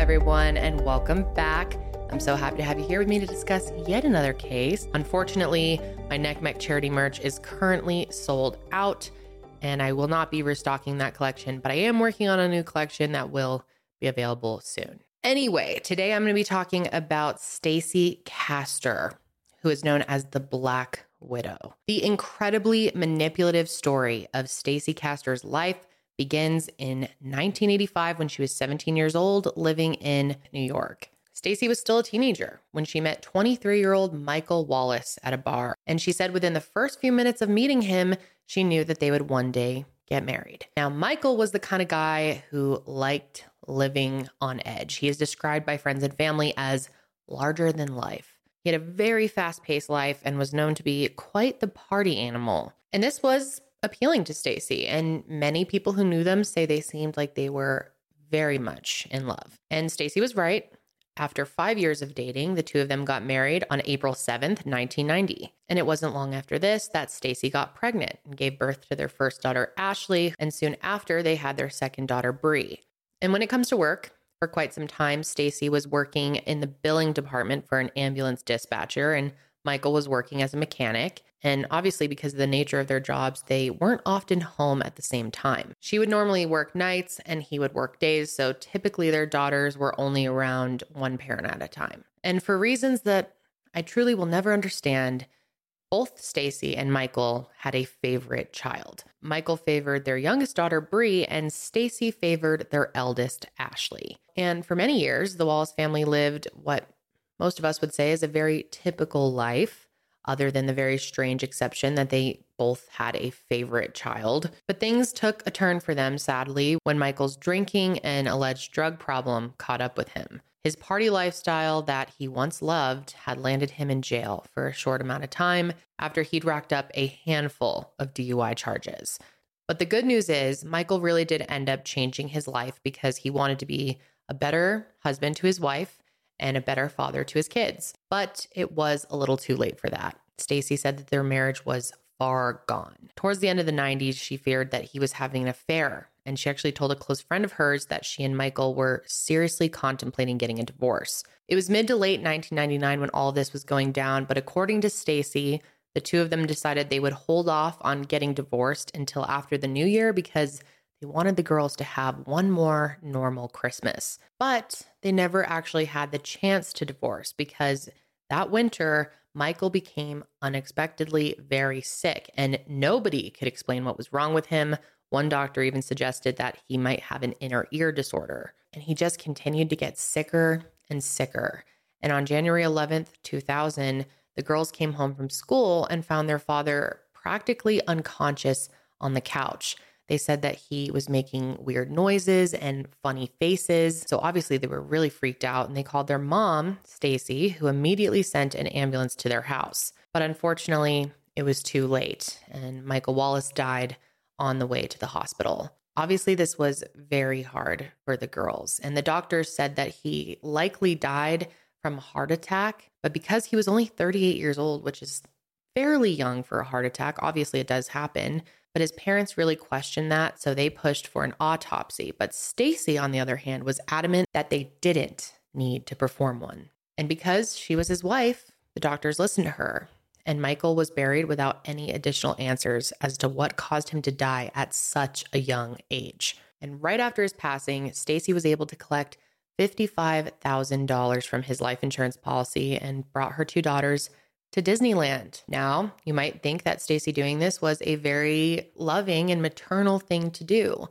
everyone, and welcome back. I'm so happy to have you here with me to discuss yet another case. Unfortunately, my Neck NCMEC charity merch is currently sold out, and I will not be restocking that collection, but I am working on a new collection that will be available soon. Anyway, today I'm going to be talking about Stacey Castor, who is known as the Black Widow. The incredibly manipulative story of Stacey Castor's life begins in 1985 when she was 17 years old living in New York. Stacey was still a teenager when she met 23-year-old Michael Wallace at a bar, and she said within the first few minutes of meeting him, she knew that they would one day get married. Now, Michael was the kind of guy who liked living on edge. He is described by friends and family as larger than life. He had a very fast paced life and was known to be quite the party animal. And this was appealing to Stacey, and many people who knew them say they seemed like they were very much in love. And Stacey was right. After five years of dating, the two of them got married on April 7th, 1990. And it wasn't long after this that Stacey got pregnant and gave birth to their first daughter, Ashley, and soon after they had their second daughter, Bree. And when it comes to work, for quite some time, Stacy was working in the billing department for an ambulance dispatcher, and Michael was working as a mechanic. And obviously, because of the nature of their jobs, they weren't often home at the same time. She would normally work nights and he would work days. So typically, their daughters were only around one parent at a time. And for reasons that I truly will never understand, both Stacey and Michael had a favorite child. Michael favored their youngest daughter Bree and Stacey favored their eldest Ashley. And for many years, the Wallace family lived what most of us would say is a very typical life other than the very strange exception that they both had a favorite child. But things took a turn for them, sadly, when Michael's drinking and alleged drug problem caught up with him. His party lifestyle that he once loved had landed him in jail for a short amount of time after he'd racked up a handful of DUI charges. But the good news is, Michael really did end up changing his life because he wanted to be a better husband to his wife and a better father to his kids. But it was a little too late for that. Stacey said that their marriage was far gone. Towards the end of the 90s, she feared that he was having an affair, and she actually told a close friend of hers that she and Michael were seriously contemplating getting a divorce. It was mid to late 1999 when all this was going down, but according to Stacey, the two of them decided they would hold off on getting divorced until after the new year because they wanted the girls to have one more normal Christmas. But they never actually had the chance to divorce because that winter, Michael became unexpectedly very sick and nobody could explain what was wrong with him. One doctor even suggested that he might have an inner ear disorder. And he just continued to get sicker and sicker. And on January 11th, 2000, the girls came home from school and found their father practically unconscious on the couch. They said that he was making weird noises and funny faces. So obviously they were really freaked out and they called their mom, Stacey, who immediately sent an ambulance to their house. But unfortunately, it was too late and Michael Wallace died on the way to the hospital. Obviously, this was very hard for the girls, and the doctors said that he likely died from a heart attack, but because he was only 38 years old, which is fairly young for a heart attack, obviously it does happen, but his parents really questioned that, so they pushed for an autopsy. But Stacey, on the other hand, was adamant that they didn't need to perform one. And because she was his wife, the doctors listened to her. And Michael was buried without any additional answers as to what caused him to die at such a young age. And right after his passing, Stacey was able to collect $55,000 from his life insurance policy and brought her two daughters to Disneyland. Now, you might think that Stacey doing this was a very loving and maternal thing to do.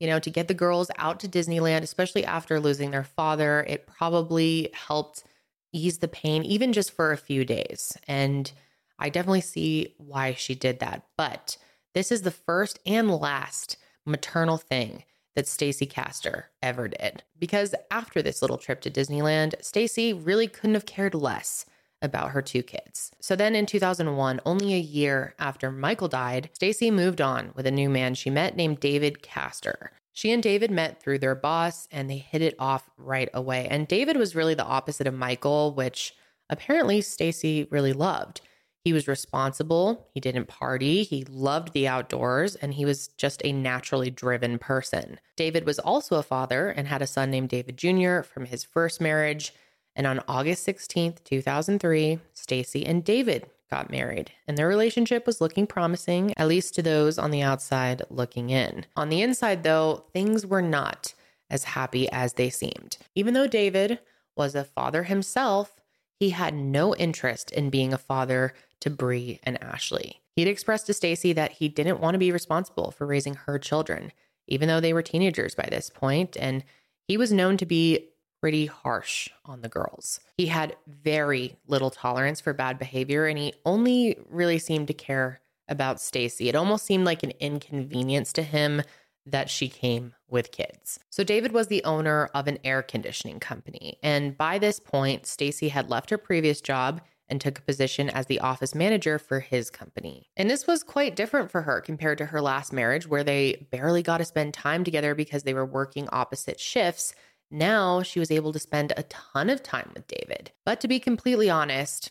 You know, to get the girls out to Disneyland, especially after losing their father, it probably helped ease the pain even just for a few days. And I definitely see why she did that. But this is the first and last maternal thing that Stacey Castor ever did. Because after this little trip to Disneyland, Stacey really couldn't have cared less about her two kids. So then in 2001, only a year after Michael died, Stacey moved on with a new man she met named David Castor. She and David met through their boss and they hit it off right away. And David was really the opposite of Michael, which apparently Stacey really loved. He was responsible, he didn't party, he loved the outdoors, and he was just a naturally driven person. David was also a father and had a son named David Jr. from his first marriage. And on August 16th, 2003, Stacey and David got married, and their relationship was looking promising, at least to those on the outside looking in. On the inside, though, things were not as happy as they seemed. Even though David was a father himself, he had no interest in being a father to Bree and Ashley. He'd expressed to Stacey that he didn't want to be responsible for raising her children, even though they were teenagers by this point, and he was known to be pretty harsh on the girls. He had very little tolerance for bad behavior and he only really seemed to care about Stacey. It almost seemed like an inconvenience to him that she came with kids. So David was the owner of an air conditioning company and by this point Stacey had left her previous job and took a position as the office manager for his company. And this was quite different for her compared to her last marriage where they barely got to spend time together because they were working opposite shifts. Now she was able to spend a ton of time with David. But to be completely honest,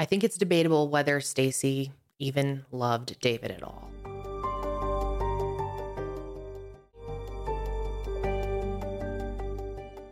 I think it's debatable whether Stacey even loved David at all.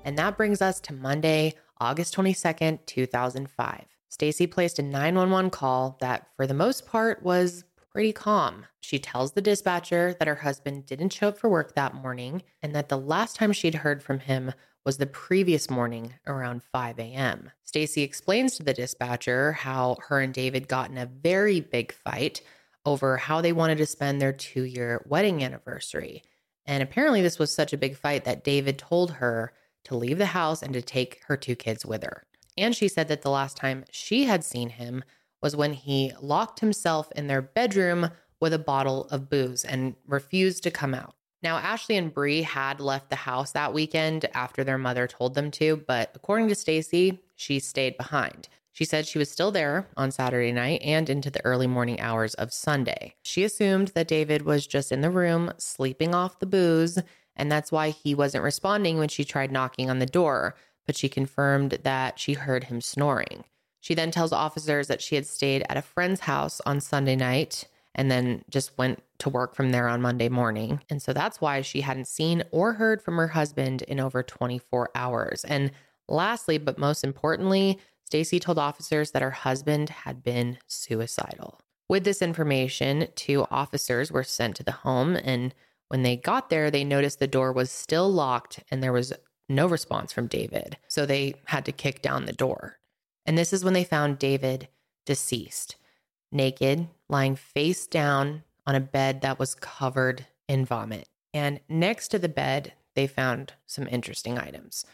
And that brings us to Monday, August 22nd, 2005. Stacey placed a 911 call that, for the most part, was pretty calm. She tells the dispatcher that her husband didn't show up for work that morning and that the last time she'd heard from him was the previous morning around 5 a.m. Stacey explains to the dispatcher how her and David got in a very big fight over how they wanted to spend their 2-year wedding anniversary. And apparently this was such a big fight that David told her to leave the house and to take her two kids with her. And she said that the last time she had seen him was when he locked himself in their bedroom with a bottle of booze and refused to come out. Now, Ashley and Bree had left the house that weekend after their mother told them to, but according to Stacey, she stayed behind. She said she was still there on Saturday night and into the early morning hours of Sunday. She assumed that David was just in the room sleeping off the booze, and that's why he wasn't responding when she tried knocking on the door but she confirmed that she heard him snoring. She then tells officers that she had stayed at a friend's house on Sunday night and then just went to work from there on Monday morning. And so that's why she hadn't seen or heard from her husband in over 24 hours. And lastly, but most importantly, Stacey told officers that her husband had been suicidal. With this information, two officers were sent to the home and when they got there, they noticed the door was still locked and there was no response from David. So they had to kick down the door. And this is when they found David deceased, naked, lying face down on a bed that was covered in vomit. And next to the bed, they found some interesting items.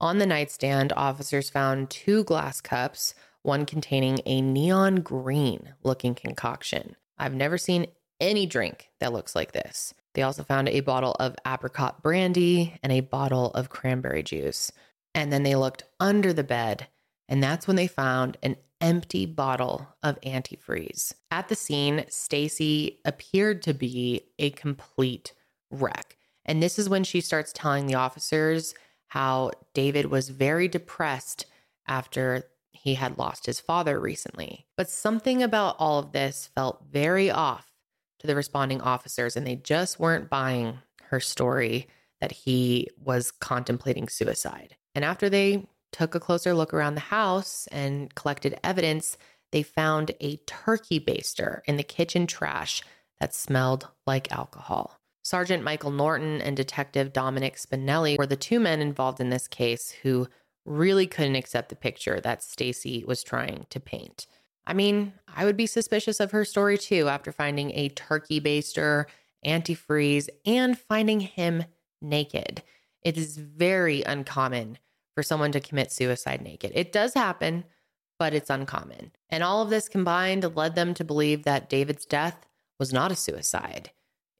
On the nightstand, officers found two glass cups, one containing a neon green looking concoction. I've never seen any drink that looks like this. They also found a bottle of apricot brandy and a bottle of cranberry juice. And then they looked under the bed, and that's when they found an empty bottle of antifreeze. At the scene, Stacey appeared to be a complete wreck. And this is when she starts telling the officers how David was very depressed after he had lost his father recently. But something about all of this felt very off to the responding officers, and they just weren't buying her story that he was contemplating suicide. And after they took a closer look around the house and collected evidence, they found a turkey baster in the kitchen trash that smelled like alcohol. Sergeant Michael Norton and Detective Dominic Spinelli were the two men involved in this case who really couldn't accept the picture that Stacey was trying to paint. I mean, I would be suspicious of her story too after finding a turkey baster, antifreeze, and finding him naked. It is very uncommon for someone to commit suicide naked. It does happen, but it's uncommon. And all of this combined led them to believe that David's death was not a suicide,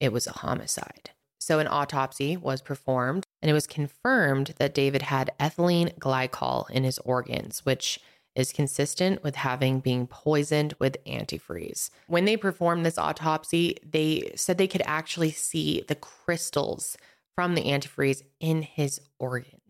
it was a homicide. So an autopsy was performed, and it was confirmed that David had ethylene glycol in his organs, which is consistent with having being poisoned with antifreeze. When they performed this autopsy, they said they could actually see the crystals from the antifreeze in his organs.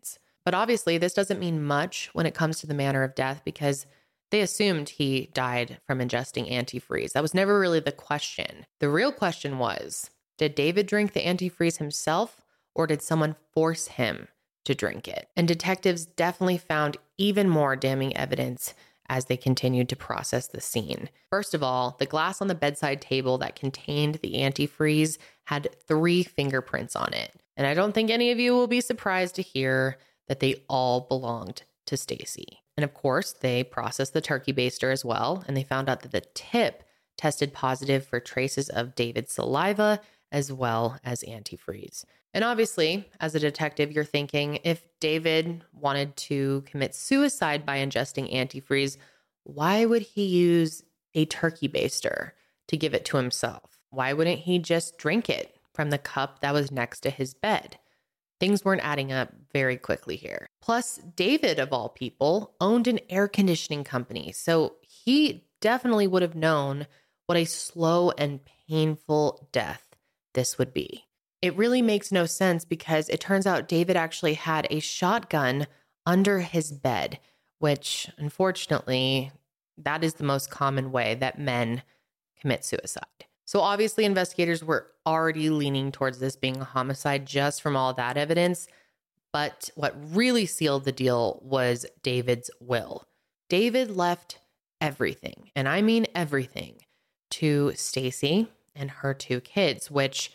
But obviously, this doesn't mean much when it comes to the manner of death because They assumed he died from ingesting antifreeze. That was never really the question. The real question was did David drink the antifreeze himself or did someone force him to drink it? And detectives definitely found even more damning evidence as they continued to process the scene. First of all, the glass on the bedside table that contained the antifreeze had three fingerprints on it. And I don't think any of you will be surprised to hear that they all belonged to Stacey. And of course, they processed the turkey baster as well, and they found out that the tip tested positive for traces of David's saliva as well as antifreeze. And obviously, as a detective, you're thinking if David wanted to commit suicide by ingesting antifreeze, why would he use a turkey baster to give it to himself? Why wouldn't he just drink it from the cup that was next to his bed? Things weren't adding up very quickly here. Plus, David, of all people, owned an air conditioning company. So he definitely would have known what a slow and painful death this would be. It really makes no sense because it turns out David actually had a shotgun under his bed, which unfortunately, that is the most common way that men commit suicide. So obviously, investigators were already leaning towards this being a homicide just from all that evidence. But what really sealed the deal was David's will. David left everything, and I mean everything, to Stacey and her two kids, which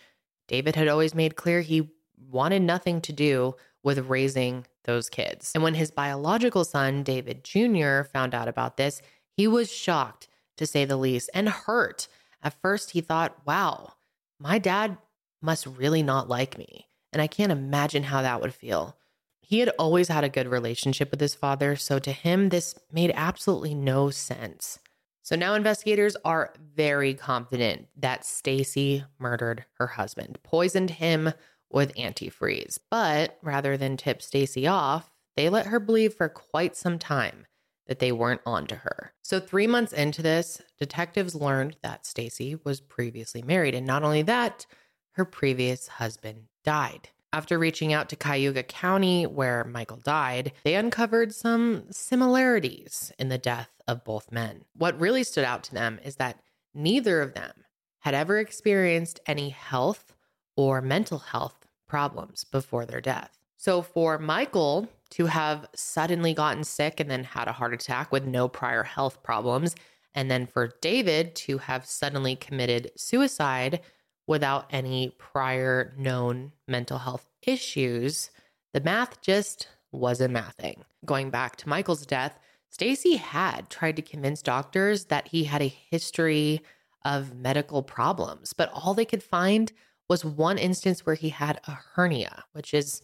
David had always made clear he wanted nothing to do with raising those kids. And when his biological son, David Jr., found out about this, he was shocked, to say the least, and hurt at first, he thought, wow, my dad must really not like me. And I can't imagine how that would feel. He had always had a good relationship with his father, so to him, this made absolutely no sense. So now investigators are very confident that Stacey murdered her husband, poisoned him with antifreeze. But rather than tip Stacey off, they let her believe for quite some time that they weren't on to her. So 3 months into this, detectives learned that Stacey was previously married and not only that, her previous husband died. After reaching out to Cayuga County where Michael died, they uncovered some similarities in the death of both men. What really stood out to them is that neither of them had ever experienced any health or mental health problems before their death. So for Michael, to have suddenly gotten sick and then had a heart attack with no prior health problems. And then for David to have suddenly committed suicide without any prior known mental health issues, the math just wasn't mathing. Going back to Michael's death, Stacey had tried to convince doctors that he had a history of medical problems, but all they could find was one instance where he had a hernia, which is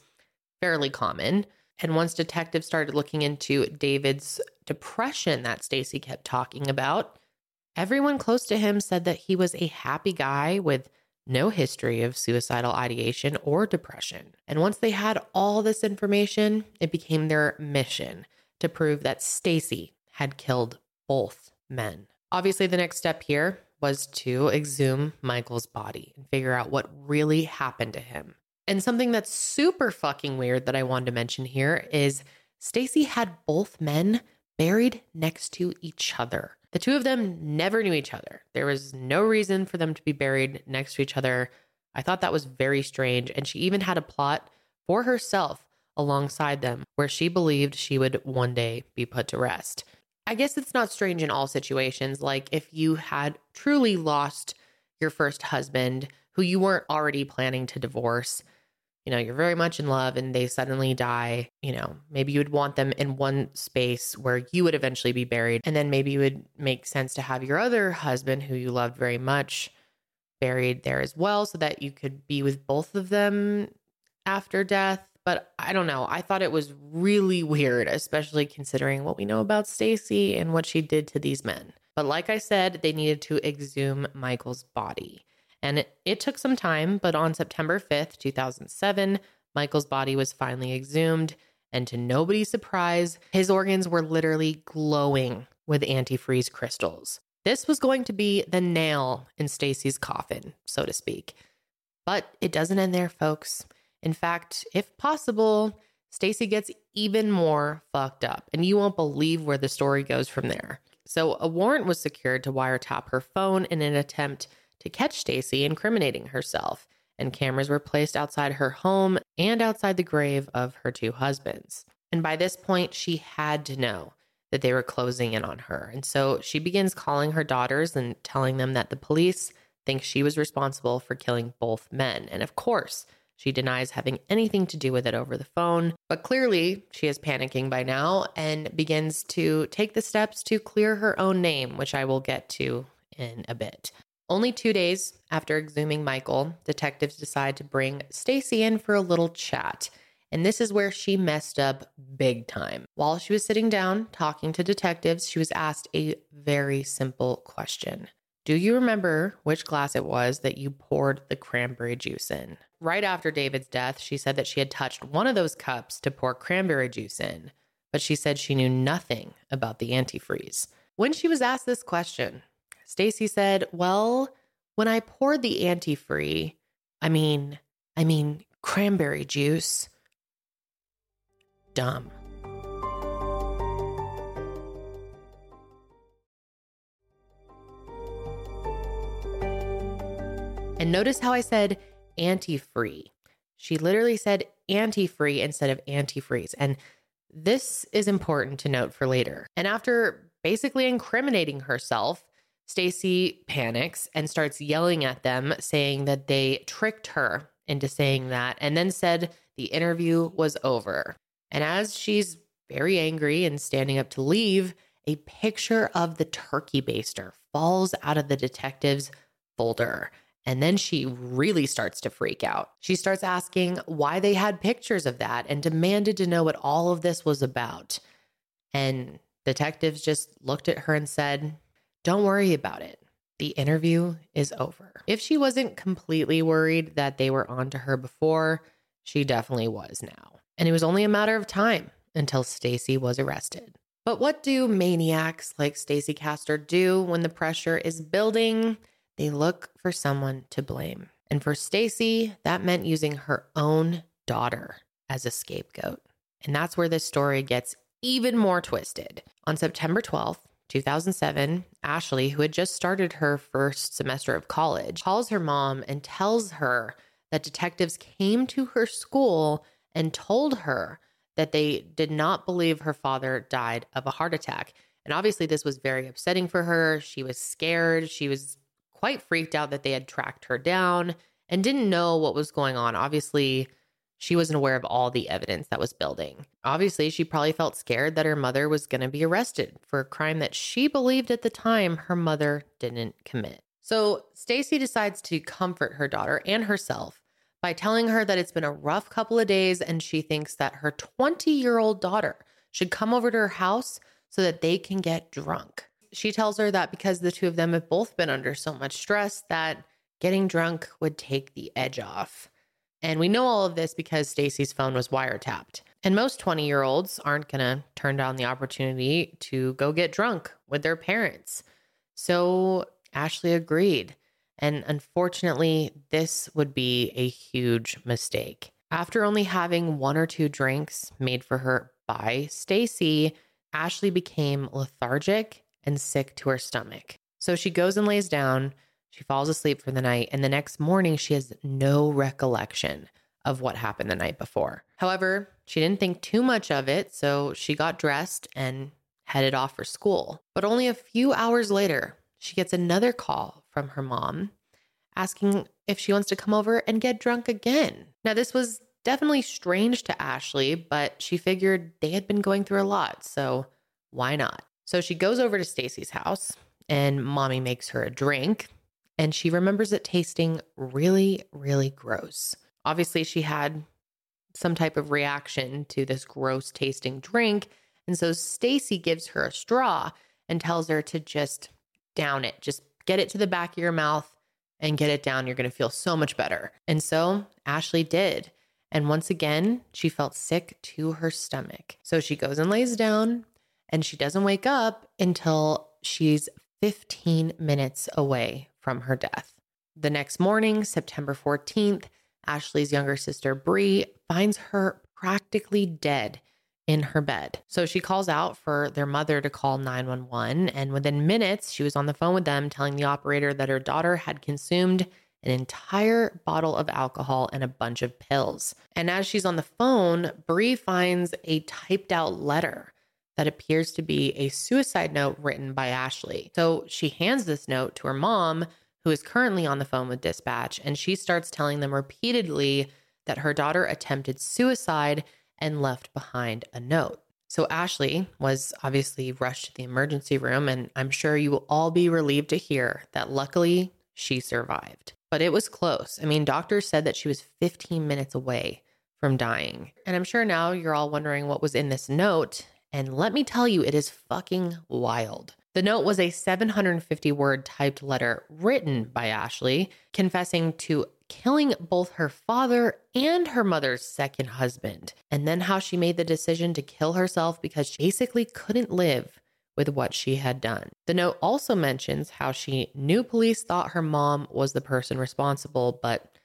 fairly common. And once detectives started looking into David's depression that Stacey kept talking about, everyone close to him said that he was a happy guy with no history of suicidal ideation or depression. And once they had all this information, it became their mission to prove that Stacey had killed both men. Obviously, the next step here was to exhume Michael's body and figure out what really happened to him. And something that's super fucking weird that I wanted to mention here is Stacey had both men buried next to each other. The two of them never knew each other. There was no reason for them to be buried next to each other. I thought that was very strange. And she even had a plot for herself alongside them where she believed she would one day be put to rest. I guess it's not strange in all situations. Like if you had truly lost your first husband who you weren't already planning to divorce, you know, you're very much in love and they suddenly die, you know, maybe you would want them in one space where you would eventually be buried. And then maybe it would make sense to have your other husband, who you loved very much, buried there as well so that you could be with both of them after death. But I don't know. I thought it was really weird, especially considering what we know about Stacey and what she did to these men. But like I said, they needed to exhume Michael's body. And it, it took some time, but on September 5th, 2007, Michael's body was finally exhumed. And to nobody's surprise, his organs were literally glowing with antifreeze crystals. This was going to be the nail in Stacey's coffin, so to speak. But it doesn't end there, folks. In fact, if possible, Stacey gets even more fucked up. And you won't believe where the story goes from there. So, a warrant was secured to wiretap her phone in an attempt to catch Stacey incriminating herself, and cameras were placed outside her home and outside the grave of her two husbands. And by this point, she had to know that they were closing in on her. And so she begins calling her daughters and telling them that the police think she was responsible for killing both men. And of course, she denies having anything to do with it over the phone, but clearly she is panicking by now and begins to take the steps to clear her own name, which I will get to in a bit. Only two days after exhuming Michael, detectives decide to bring Stacey in for a little chat. And this is where she messed up big time. While she was sitting down talking to detectives, she was asked a very simple question Do you remember which glass it was that you poured the cranberry juice in? Right after David's death, she said that she had touched one of those cups to pour cranberry juice in, but she said she knew nothing about the antifreeze. When she was asked this question, Stacey said, "Well, when I poured the antifree, I mean, I mean cranberry juice." Dumb. And notice how I said antifree. She literally said antifree instead of antifreeze. And this is important to note for later. And after basically incriminating herself, Stacey panics and starts yelling at them, saying that they tricked her into saying that, and then said the interview was over. And as she's very angry and standing up to leave, a picture of the turkey baster falls out of the detective's folder. And then she really starts to freak out. She starts asking why they had pictures of that and demanded to know what all of this was about. And detectives just looked at her and said, Don't worry about it. The interview is over. If she wasn't completely worried that they were onto her before, she definitely was now. And it was only a matter of time until Stacey was arrested. But what do maniacs like Stacey Castor do when the pressure is building? They look for someone to blame. And for Stacy, that meant using her own daughter as a scapegoat. And that's where this story gets even more twisted. On September 12th, 2007, Ashley, who had just started her first semester of college, calls her mom and tells her that detectives came to her school and told her that they did not believe her father died of a heart attack. And obviously, this was very upsetting for her. She was scared. She was quite freaked out that they had tracked her down and didn't know what was going on. Obviously, she wasn't aware of all the evidence that was building. Obviously, she probably felt scared that her mother was going to be arrested for a crime that she believed at the time her mother didn't commit. So, Stacey decides to comfort her daughter and herself by telling her that it's been a rough couple of days and she thinks that her 20 year old daughter should come over to her house so that they can get drunk she tells her that because the two of them have both been under so much stress that getting drunk would take the edge off. And we know all of this because Stacey's phone was wiretapped. And most 20 year olds aren't going to turn down the opportunity to go get drunk with their parents. So Ashley agreed. And unfortunately, this would be a huge mistake. After only having one or two drinks made for her by Stacey, Ashley became lethargic and sick to her stomach. So she goes and lays down. She falls asleep for the night. And the next morning, she has no recollection of what happened the night before. However, she didn't think too much of it. So she got dressed and headed off for school. But only a few hours later, she gets another call from her mom asking if she wants to come over and get drunk again. Now, this was definitely strange to Ashley, but she figured they had been going through a lot. So why not? So she goes over to Stacey's house and mommy makes her a drink and she remembers it tasting really, really gross. Obviously, she had some type of reaction to this gross tasting drink. And so Stacey gives her a straw and tells her to just down it, just get it to the back of your mouth and get it down. You're going to feel so much better. And so Ashley did. And once again, she felt sick to her stomach. So she goes and lays down and she doesn't wake up until she's 15 minutes away from her death. The next morning, September 14th, Ashley's younger sister Bree finds her practically dead in her bed. So she calls out for their mother to call 911. And within minutes, she was on the phone with them, telling the operator that her daughter had consumed an entire bottle of alcohol and a bunch of pills. And as she's on the phone, Bree finds a typed out letter that appears to be a suicide note written by Ashley. So she hands this note to her mom, who is currently on the phone with dispatch, and she starts telling them repeatedly that her daughter attempted suicide and left behind a note. So Ashley was obviously rushed to the emergency room, and I'm sure you will all be relieved to hear that luckily she survived. But it was close. I mean, doctors said that she was 15 minutes away from dying. And I'm sure now you're all wondering what was in this note. And let me tell you, it is fucking wild. The note was a 750 word typed letter written by Ashley confessing to killing both her father and her mother's second husband, and then how she made the decision to kill herself because she basically couldn't live with what she had done. The note also mentions how she knew police thought her mom was the person responsible, but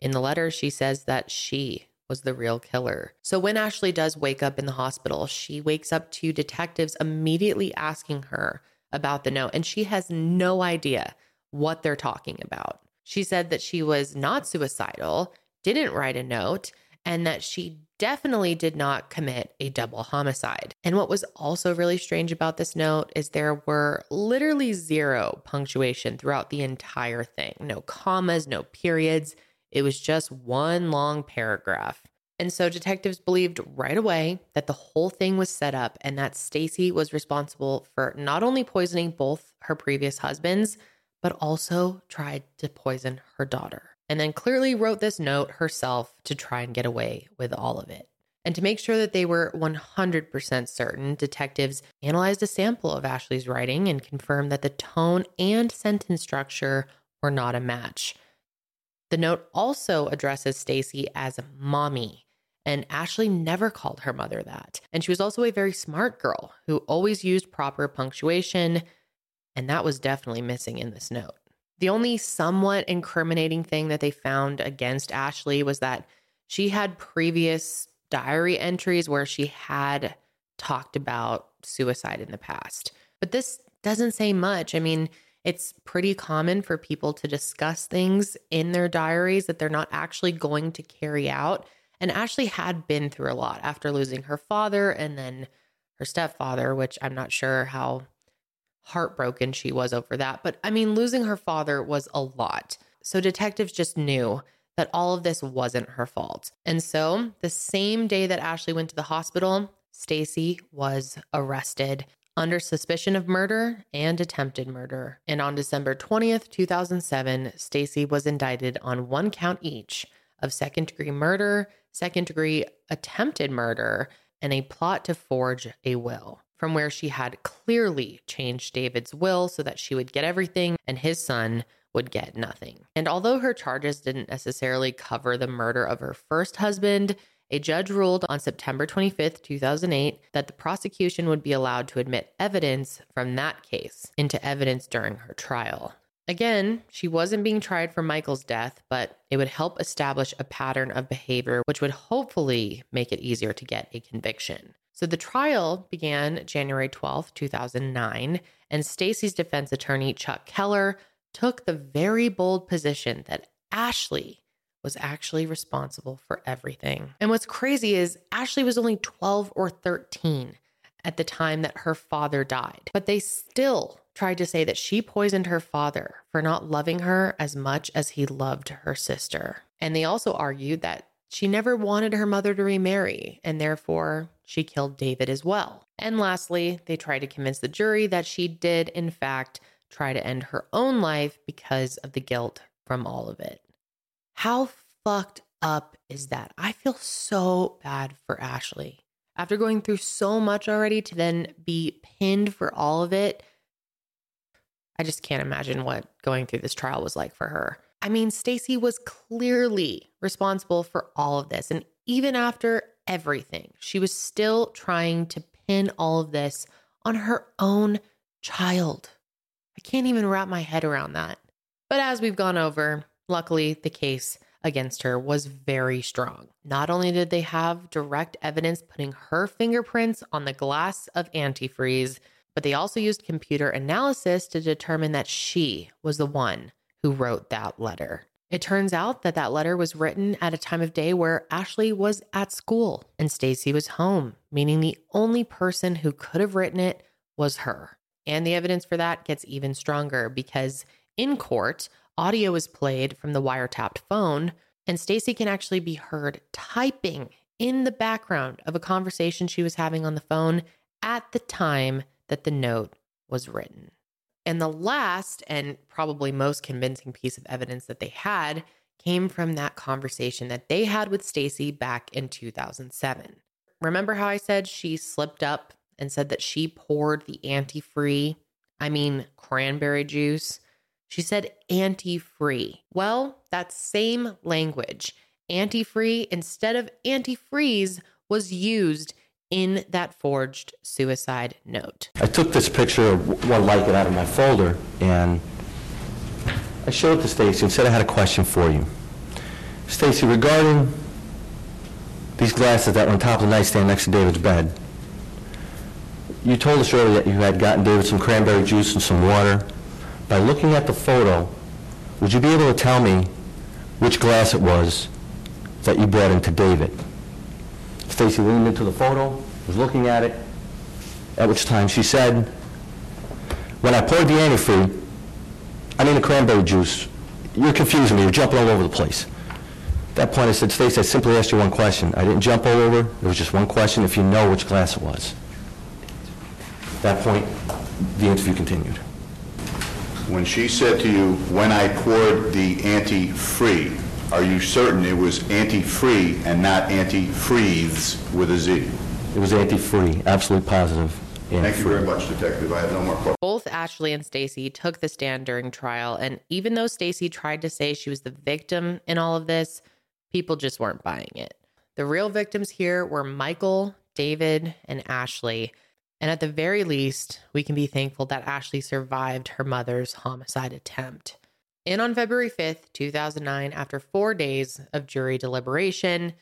in the letter, she says that she was the real killer. So when Ashley does wake up in the hospital, she wakes up to detectives immediately asking her about the note, and she has no idea what they're talking about. She said that she was not suicidal, didn't write a note, and that she definitely did not commit a double homicide. And what was also really strange about this note is there were literally zero punctuation throughout the entire thing no commas, no periods. It was just one long paragraph. And so detectives believed right away that the whole thing was set up and that Stacey was responsible for not only poisoning both her previous husbands, but also tried to poison her daughter and then clearly wrote this note herself to try and get away with all of it. And to make sure that they were 100% certain, detectives analyzed a sample of Ashley's writing and confirmed that the tone and sentence structure were not a match. The note also addresses Stacey as mommy, and Ashley never called her mother that. And she was also a very smart girl who always used proper punctuation, and that was definitely missing in this note. The only somewhat incriminating thing that they found against Ashley was that she had previous diary entries where she had talked about suicide in the past. But this doesn't say much. I mean, it's pretty common for people to discuss things in their diaries that they're not actually going to carry out. And Ashley had been through a lot after losing her father and then her stepfather, which I'm not sure how heartbroken she was over that. But I mean, losing her father was a lot. So detectives just knew that all of this wasn't her fault. And so, the same day that Ashley went to the hospital, Stacey was arrested under suspicion of murder and attempted murder. And on December 20th, 2007, Stacey was indicted on one count each of second degree murder, second degree attempted murder, and a plot to forge a will from where she had clearly changed David's will so that she would get everything and his son would get nothing. And although her charges didn't necessarily cover the murder of her first husband, a judge ruled on September 25th, 2008, that the prosecution would be allowed to admit evidence from that case into evidence during her trial. Again, she wasn't being tried for Michael's death, but it would help establish a pattern of behavior, which would hopefully make it easier to get a conviction. So the trial began January 12th, 2009, and Stacey's defense attorney, Chuck Keller, took the very bold position that Ashley was actually responsible for everything. And what's crazy is Ashley was only 12 or 13 at the time that her father died, but they still tried to say that she poisoned her father for not loving her as much as he loved her sister. And they also argued that she never wanted her mother to remarry, and therefore she killed David as well. And lastly, they tried to convince the jury that she did, in fact, try to end her own life because of the guilt from all of it. How fucked up is that? I feel so bad for Ashley. After going through so much already to then be pinned for all of it, I just can't imagine what going through this trial was like for her. I mean, Stacey was clearly responsible for all of this. And even after everything, she was still trying to pin all of this on her own child. I can't even wrap my head around that. But as we've gone over, luckily the case against her was very strong. Not only did they have direct evidence putting her fingerprints on the glass of antifreeze, but they also used computer analysis to determine that she was the one who wrote that letter. It turns out that that letter was written at a time of day where Ashley was at school and Stacey was home, meaning the only person who could have written it was her. And the evidence for that gets even stronger because in court, audio is played from the wiretapped phone and Stacey can actually be heard typing in the background of a conversation she was having on the phone at the time that the note was written. And the last and probably most convincing piece of evidence that they had came from that conversation that they had with Stacey back in 2007. Remember how I said she slipped up and said that she poured the anti-free, I mean cranberry juice. She said anti-free. Well, that same language, anti-free instead of antifreeze was used in that forged suicide note. I took this picture of one like it out of my folder and I showed it to Stacey and said I had a question for you. Stacey, regarding these glasses that were on top of the nightstand next to David's bed, you told us earlier that you had gotten David some cranberry juice and some water. By looking at the photo, would you be able to tell me which glass it was that you brought into David? Stacey leaned into the photo, was looking at it, at which time she said, when I poured the antifreeze, I mean the cranberry juice, you're confusing me, you're jumping all over the place. At that point I said, Stacey, I simply asked you one question. I didn't jump all over, it was just one question, if you know which glass it was. At that point, the interview continued. When she said to you, when I poured the anti-free, are you certain it was anti-free and not anti-freeze with a Z? It was anti-free, absolutely positive. Thank you very much, Detective. I have no more questions. Both Ashley and Stacey took the stand during trial, and even though Stacey tried to say she was the victim in all of this, people just weren't buying it. The real victims here were Michael, David, and Ashley. And at the very least, we can be thankful that Ashley survived her mother's homicide attempt. And on February 5th, 2009, after four days of jury deliberation,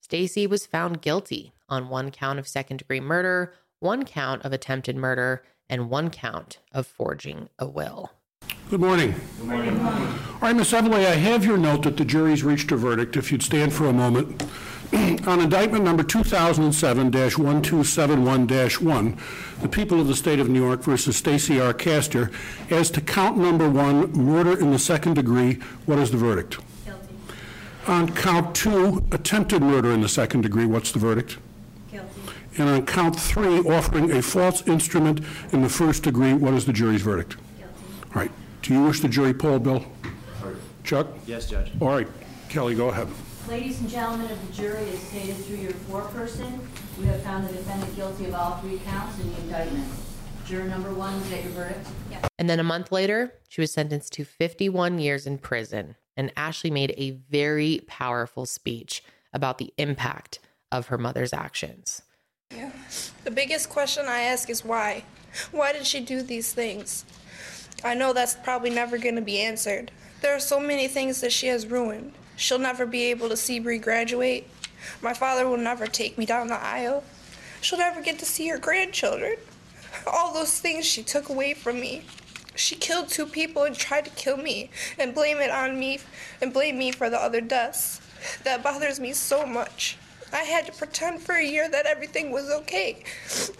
Stacey was found guilty on one count of second degree murder, one count of attempted murder, and one count of forging a will. Good morning. Good morning. All right, Ms. Everly, I have your note that the jury's reached a verdict. If you'd stand for a moment. On indictment number 2007-1271-1, the people of the state of New York versus Stacey R. Castor, as to count number one, murder in the second degree, what is the verdict? Guilty. On count two, attempted murder in the second degree, what's the verdict? Guilty. And on count three, offering a false instrument in the first degree, what is the jury's verdict? Guilty. All right. Do you wish the jury poll, Bill? Chuck? Yes, Judge. All right. Kelly, go ahead. Ladies and gentlemen of the jury, as stated through your foreperson, you have found the defendant guilty of all three counts in the indictment. Juror number one, is that your verdict? Yes. And then a month later, she was sentenced to 51 years in prison. And Ashley made a very powerful speech about the impact of her mother's actions. Yeah. The biggest question I ask is why? Why did she do these things? I know that's probably never going to be answered. There are so many things that she has ruined. She'll never be able to see Bree graduate. My father will never take me down the aisle. She'll never get to see her grandchildren. All those things she took away from me. She killed two people and tried to kill me and blame it on me and blame me for the other deaths. That bothers me so much. I had to pretend for a year that everything was okay,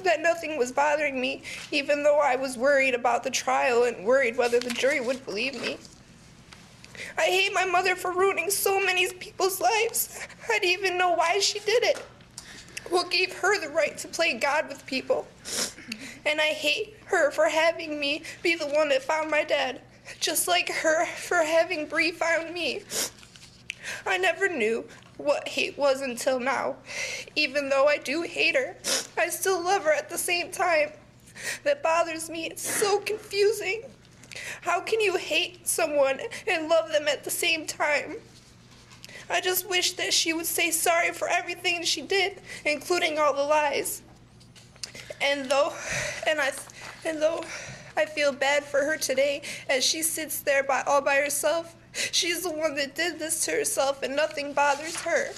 that nothing was bothering me, even though I was worried about the trial and worried whether the jury would believe me. I hate my mother for ruining so many people's lives. I didn't even know why she did it. What gave her the right to play God with people? And I hate her for having me be the one that found my dad, just like her for having Bree found me. I never knew what hate was until now. Even though I do hate her, I still love her at the same time. That bothers me. It's so confusing. How can you hate someone and love them at the same time? I just wish that she would say sorry for everything she did, including all the lies. And though, and I, and though I feel bad for her today as she sits there by all by herself, She's the one that did this to herself, and nothing bothers her.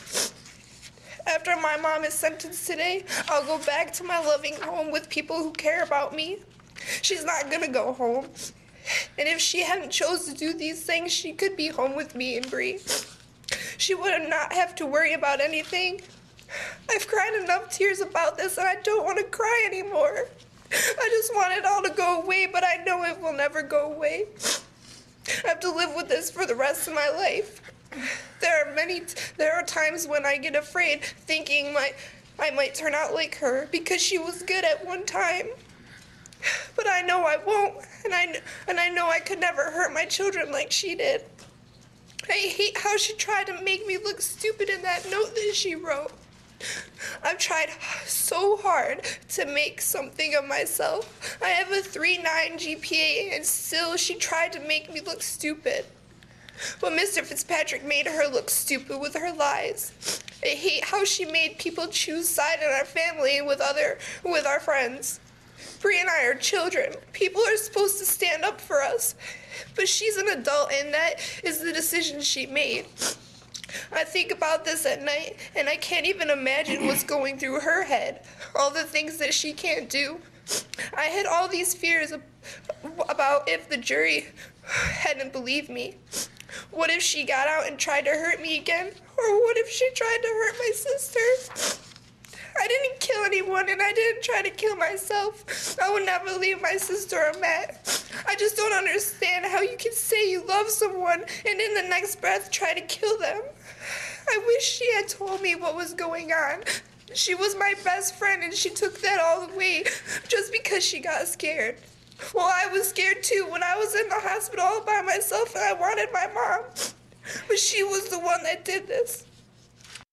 After my mom is sentenced today, I'll go back to my loving home with people who care about me. She's not gonna go home. And if she hadn't chose to do these things, she could be home with me and Bree. She would not have to worry about anything. I've cried enough tears about this and I don't want to cry anymore. I just want it all to go away, but I know it will never go away. I have to live with this for the rest of my life. There are many there are times when I get afraid thinking my I might turn out like her because she was good at one time. But I know I won't, and I and I know I could never hurt my children like she did. I hate how she tried to make me look stupid in that note that she wrote. I've tried so hard to make something of myself. I have a 3.9 GPA, and still she tried to make me look stupid. But Mr. Fitzpatrick made her look stupid with her lies. I hate how she made people choose side in our family with other with our friends. Bree and I are children. People are supposed to stand up for us. But she's an adult and that is the decision she made. I think about this at night and I can't even imagine what's going through her head. All the things that she can't do. I had all these fears about if the jury hadn't believed me. What if she got out and tried to hurt me again? Or what if she tried to hurt my sister? I didn't kill anyone and I didn't try to kill myself. I would never leave my sister or Matt. I just don't understand how you can say you love someone and in the next breath try to kill them. I wish she had told me what was going on. She was my best friend and she took that all away just because she got scared. Well, I was scared too when I was in the hospital all by myself and I wanted my mom. But she was the one that did this.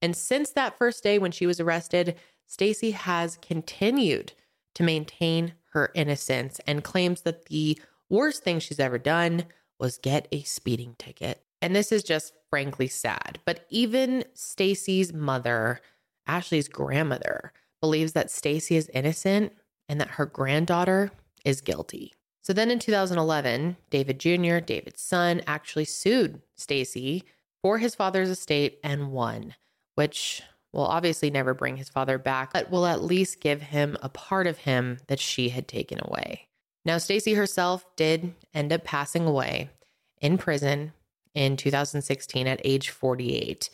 And since that first day when she was arrested, Stacey has continued to maintain her innocence and claims that the worst thing she's ever done was get a speeding ticket. And this is just frankly sad. But even Stacey's mother, Ashley's grandmother, believes that Stacey is innocent and that her granddaughter is guilty. So then in 2011, David Jr., David's son, actually sued Stacey for his father's estate and won, which will obviously never bring his father back, but will at least give him a part of him that she had taken away. Now, Stacey herself did end up passing away in prison in 2016 at age 48.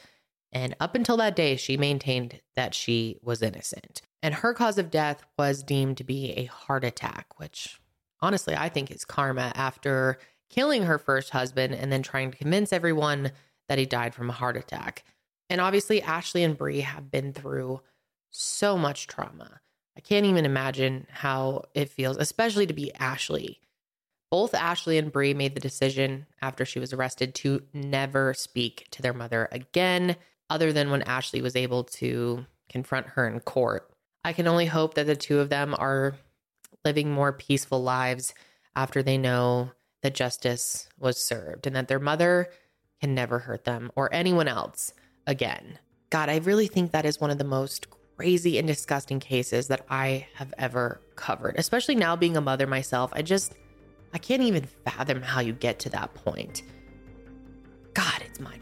And up until that day, she maintained that she was innocent. And her cause of death was deemed to be a heart attack, which honestly I think is karma after killing her first husband and then trying to convince everyone that he died from a heart attack. And obviously, Ashley and Bree have been through so much trauma. I can't even imagine how it feels, especially to be Ashley. Both Ashley and Bree made the decision after she was arrested to never speak to their mother again, other than when Ashley was able to confront her in court. I can only hope that the two of them are living more peaceful lives after they know that justice was served and that their mother can never hurt them or anyone else again. God, I really think that is one of the most crazy and disgusting cases that I have ever covered, especially now being a mother myself. I just, I can't even fathom how you get to that point. God, it's mind